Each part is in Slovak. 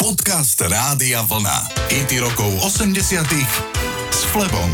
Podcast Rádia Vlna. IT rokov 80 s Flebom.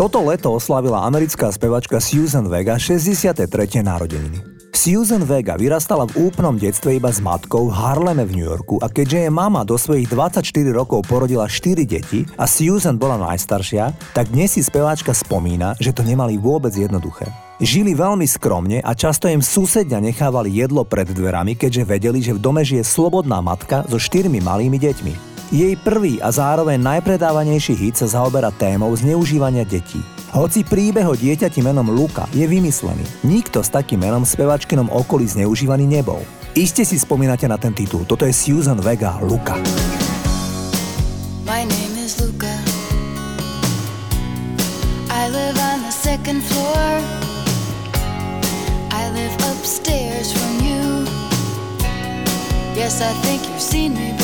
Toto leto oslavila americká spevačka Susan Vega 63. narodeniny. Susan Vega vyrastala v úplnom detstve iba s matkou v Harleme v New Yorku a keďže jej mama do svojich 24 rokov porodila 4 deti a Susan bola najstaršia, tak dnes si speváčka spomína, že to nemali vôbec jednoduché. Žili veľmi skromne a často im susedia nechávali jedlo pred dverami, keďže vedeli, že v dome žije slobodná matka so štyrmi malými deťmi. Jej prvý a zároveň najpredávanejší hit sa zaoberá témou zneužívania detí. Hoci príbeh o dieťati menom Luka je vymyslený, nikto s takým menom spevačkinom okolí zneužívaný nebol. Iste si spomínate na ten titul, toto je Susan Vega Luka. My name is Luca. I live on the second floor. upstairs from you. Yes, I think you've seen me before.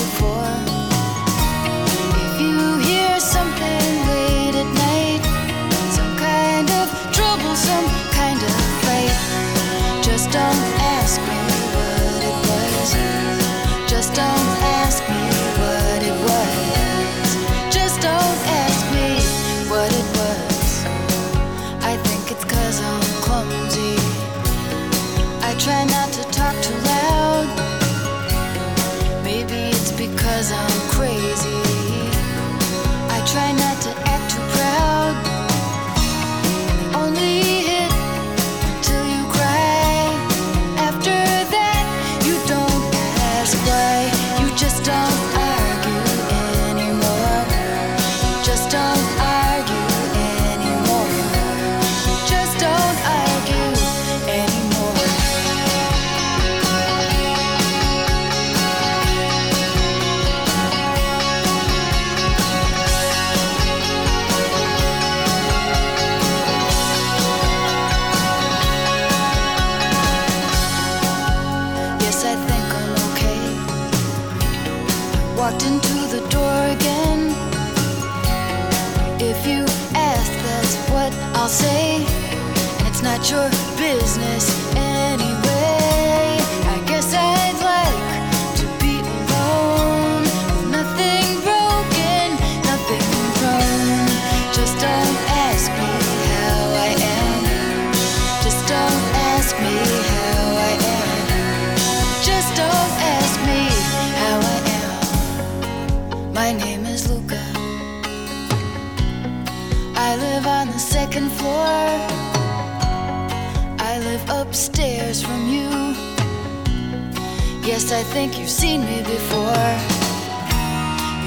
Yes, I think you've seen me before.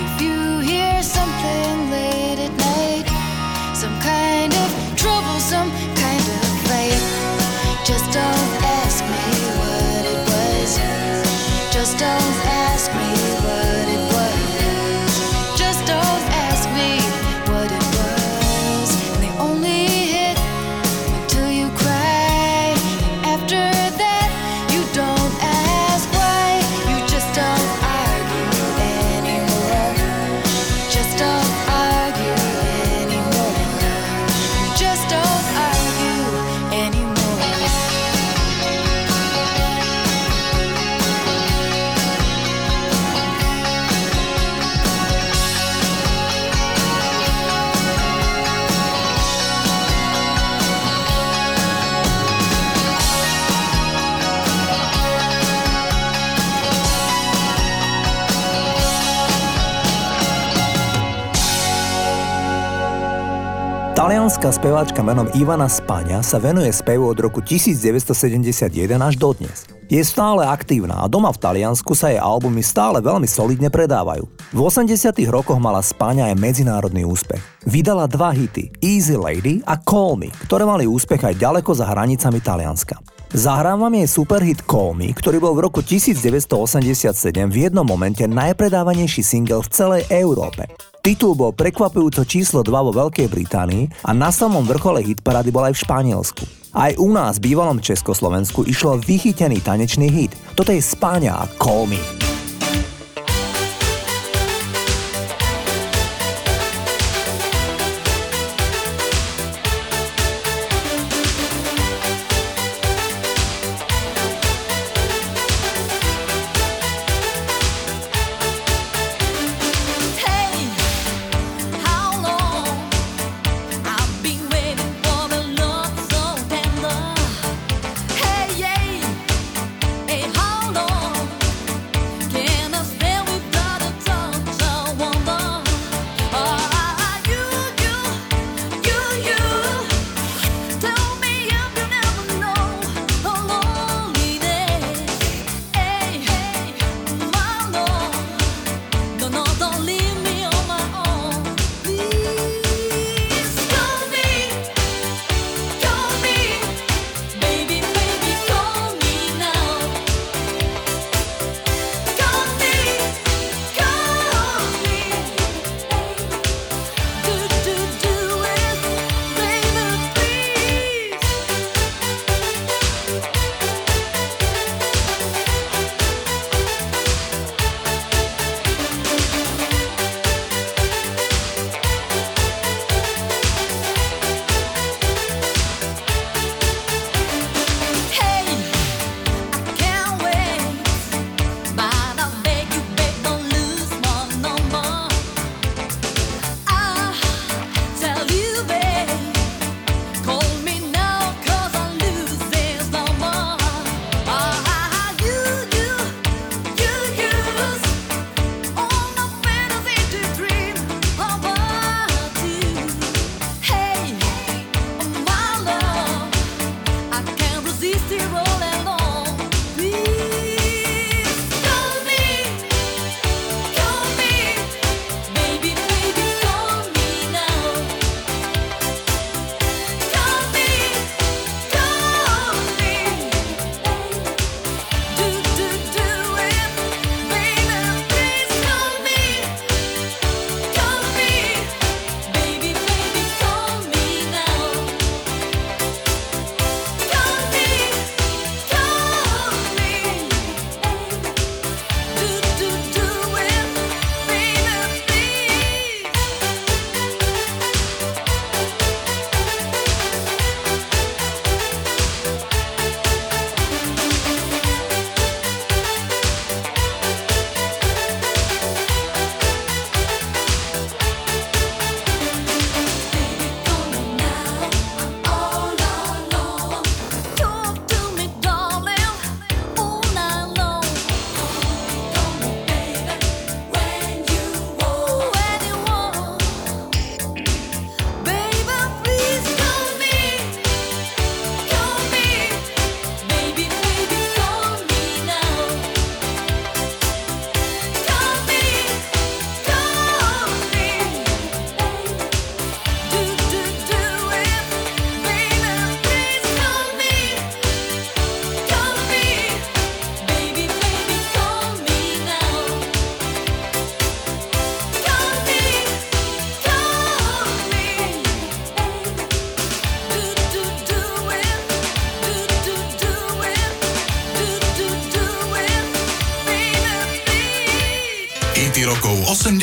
If you hear something late at night, some kind of trouble, some kind of fight, just don't Talianská speváčka menom Ivana Spania sa venuje spevu od roku 1971 až dodnes. Je stále aktívna a doma v Taliansku sa jej albumy stále veľmi solidne predávajú. V 80 rokoch mala Spania aj medzinárodný úspech. Vydala dva hity, Easy Lady a Call Me, ktoré mali úspech aj ďaleko za hranicami Talianska. Zahrám vám jej superhit Call Me, ktorý bol v roku 1987 v jednom momente najpredávanejší single v celej Európe. Titul bol prekvapujúco číslo 2 vo Veľkej Británii a na samom vrchole hitparády bol aj v Španielsku. Aj u nás, v bývalom Československu, išlo vychytený tanečný hit. Toto je Spáňa a Call Me.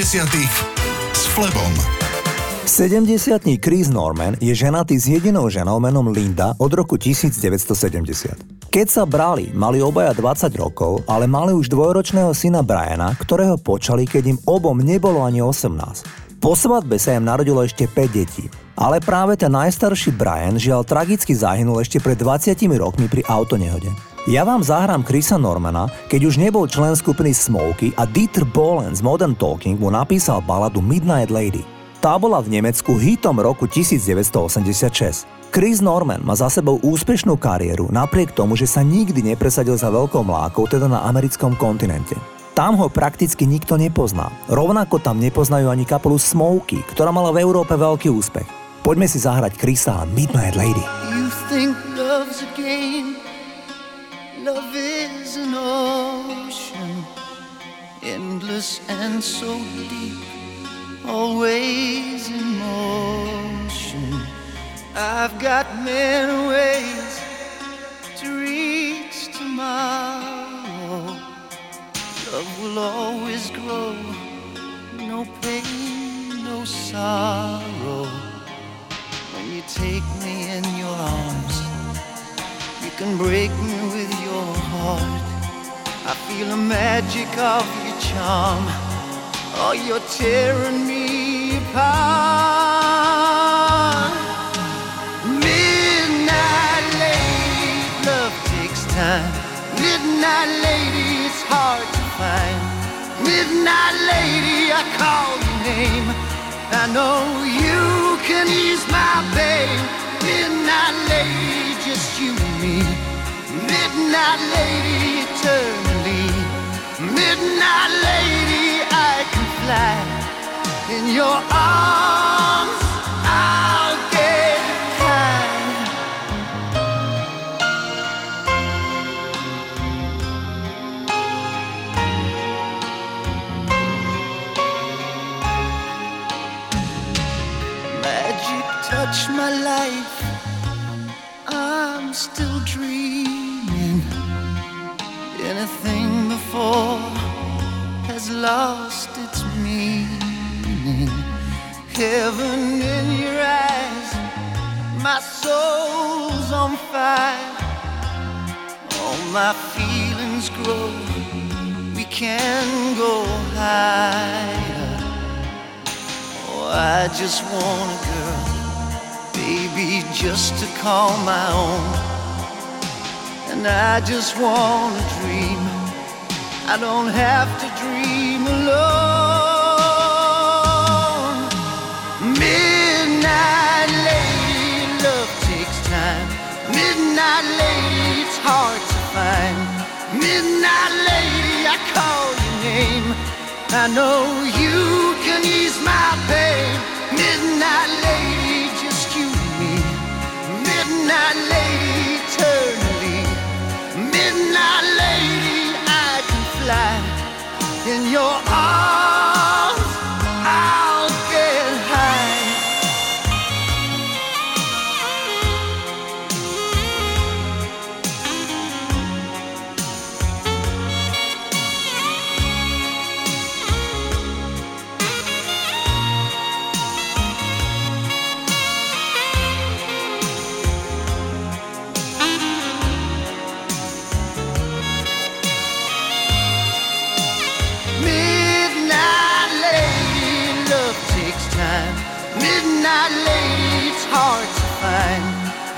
80 s Flebom. 70 Chris Norman je ženatý s jedinou ženou menom Linda od roku 1970. Keď sa brali, mali obaja 20 rokov, ale mali už dvojročného syna Briana, ktorého počali, keď im obom nebolo ani 18. Po svadbe sa im narodilo ešte 5 detí. Ale práve ten najstarší Brian žiaľ tragicky zahynul ešte pred 20 rokmi pri autonehode. Ja vám zahrám Chrisa Normana, keď už nebol člen skupiny Smokey a Dieter Bohlen z Modern Talking mu napísal baladu Midnight Lady. Tá bola v Nemecku hitom roku 1986. Chris Norman má za sebou úspešnú kariéru napriek tomu, že sa nikdy nepresadil za veľkou mlákou, teda na americkom kontinente. Tam ho prakticky nikto nepozná. Rovnako tam nepoznajú ani kapelu Smokey, ktorá mala v Európe veľký úspech. Poďme si zahrať Chrisa a Midnight Lady. You think love's a game, love is an ocean, endless and so deep. always in motion. I've got many ways to reach tomorrow. Love will always grow, no pain, no sorrow. When you take me in your arms, can break me with your heart. I feel the magic of your charm. Oh, you're tearing me apart. Midnight lady, love takes time. Midnight lady, it's hard to find. Midnight lady, I call your name. I know you can ease my pain. Midnight lady, just you and me. Midnight lady, eternally. Midnight lady, I can fly in your arms. Still dreaming. Anything before has lost its meaning. Heaven in your eyes, my soul's on fire. All my feelings grow, we can go higher. Oh, I just want a girl, baby, just to call my own. And I just want to dream. I don't have to dream alone. Midnight lady, love takes time. Midnight lady, it's hard to find. Midnight lady, I call your name. I know you can ease my pain. Midnight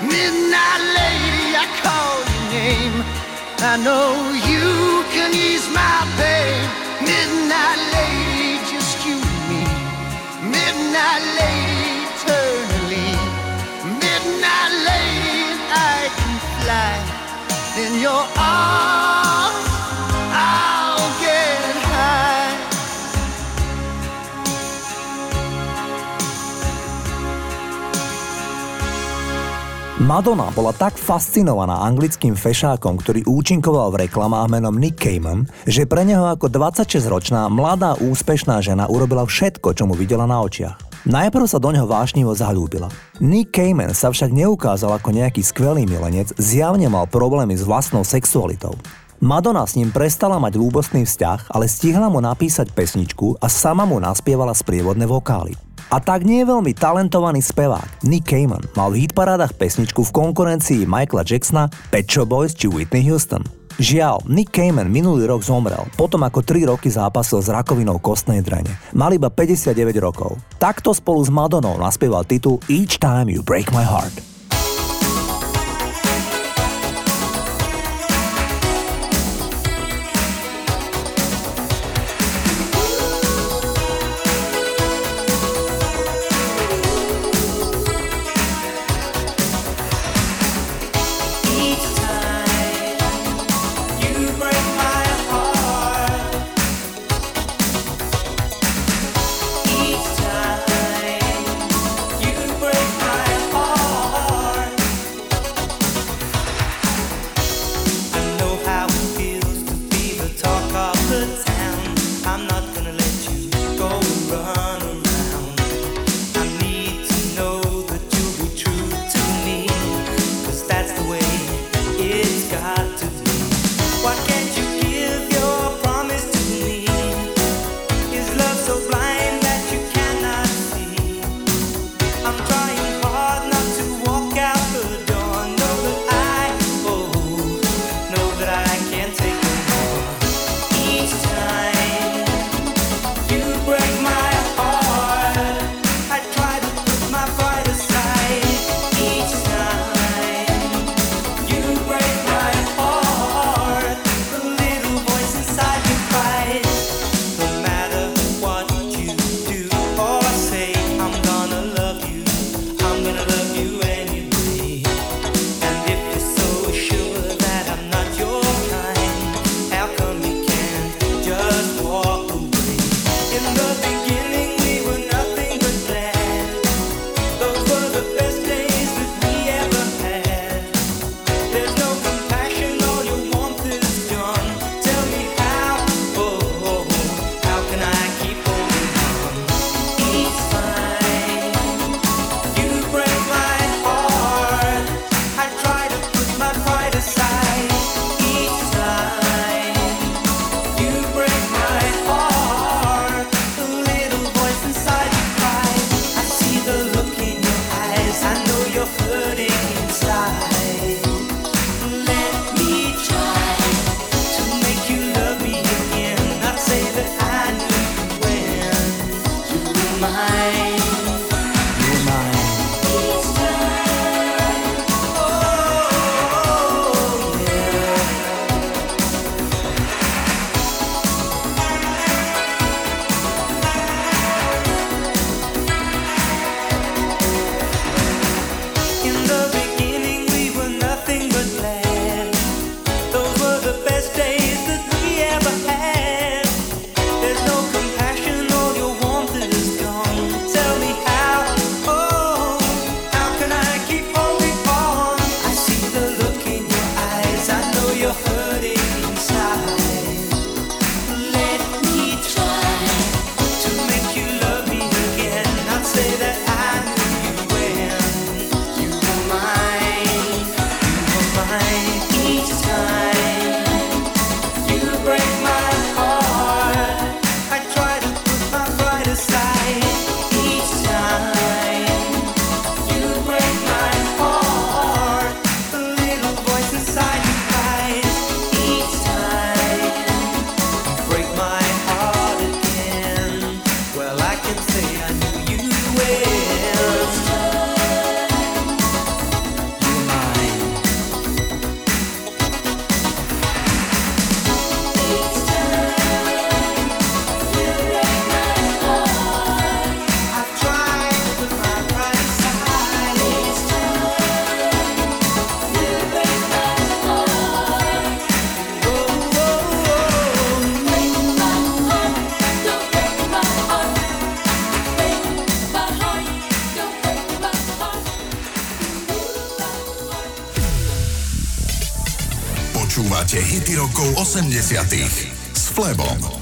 Midnight lady, I call your name. I know you can ease my pain. Midnight lady, just you and me. Midnight lady, eternally. Midnight lady, I can fly in your arms. Madonna bola tak fascinovaná anglickým fešákom, ktorý účinkoval v reklamách menom Nick Cayman, že pre neho ako 26-ročná mladá úspešná žena urobila všetko, čo mu videla na očiach. Najprv sa do ňoho vášnivo zalúbila. Nick Cayman sa však neukázal ako nejaký skvelý milenec, zjavne mal problémy s vlastnou sexualitou. Madonna s ním prestala mať ľúbostný vzťah, ale stihla mu napísať pesničku a sama mu naspievala sprievodné vokály. A tak nie veľmi talentovaný spevák Nick Cayman mal v hitparádach pesničku v konkurencii Michaela Jacksona, Pet Shop Boys či Whitney Houston. Žiaľ, Nick Cayman minulý rok zomrel, potom ako 3 roky zápasil s rakovinou kostnej drene. Mal iba 59 rokov. Takto spolu s Madonou naspieval titul Each Time You Break My Heart. Rokov 80 s Flebom.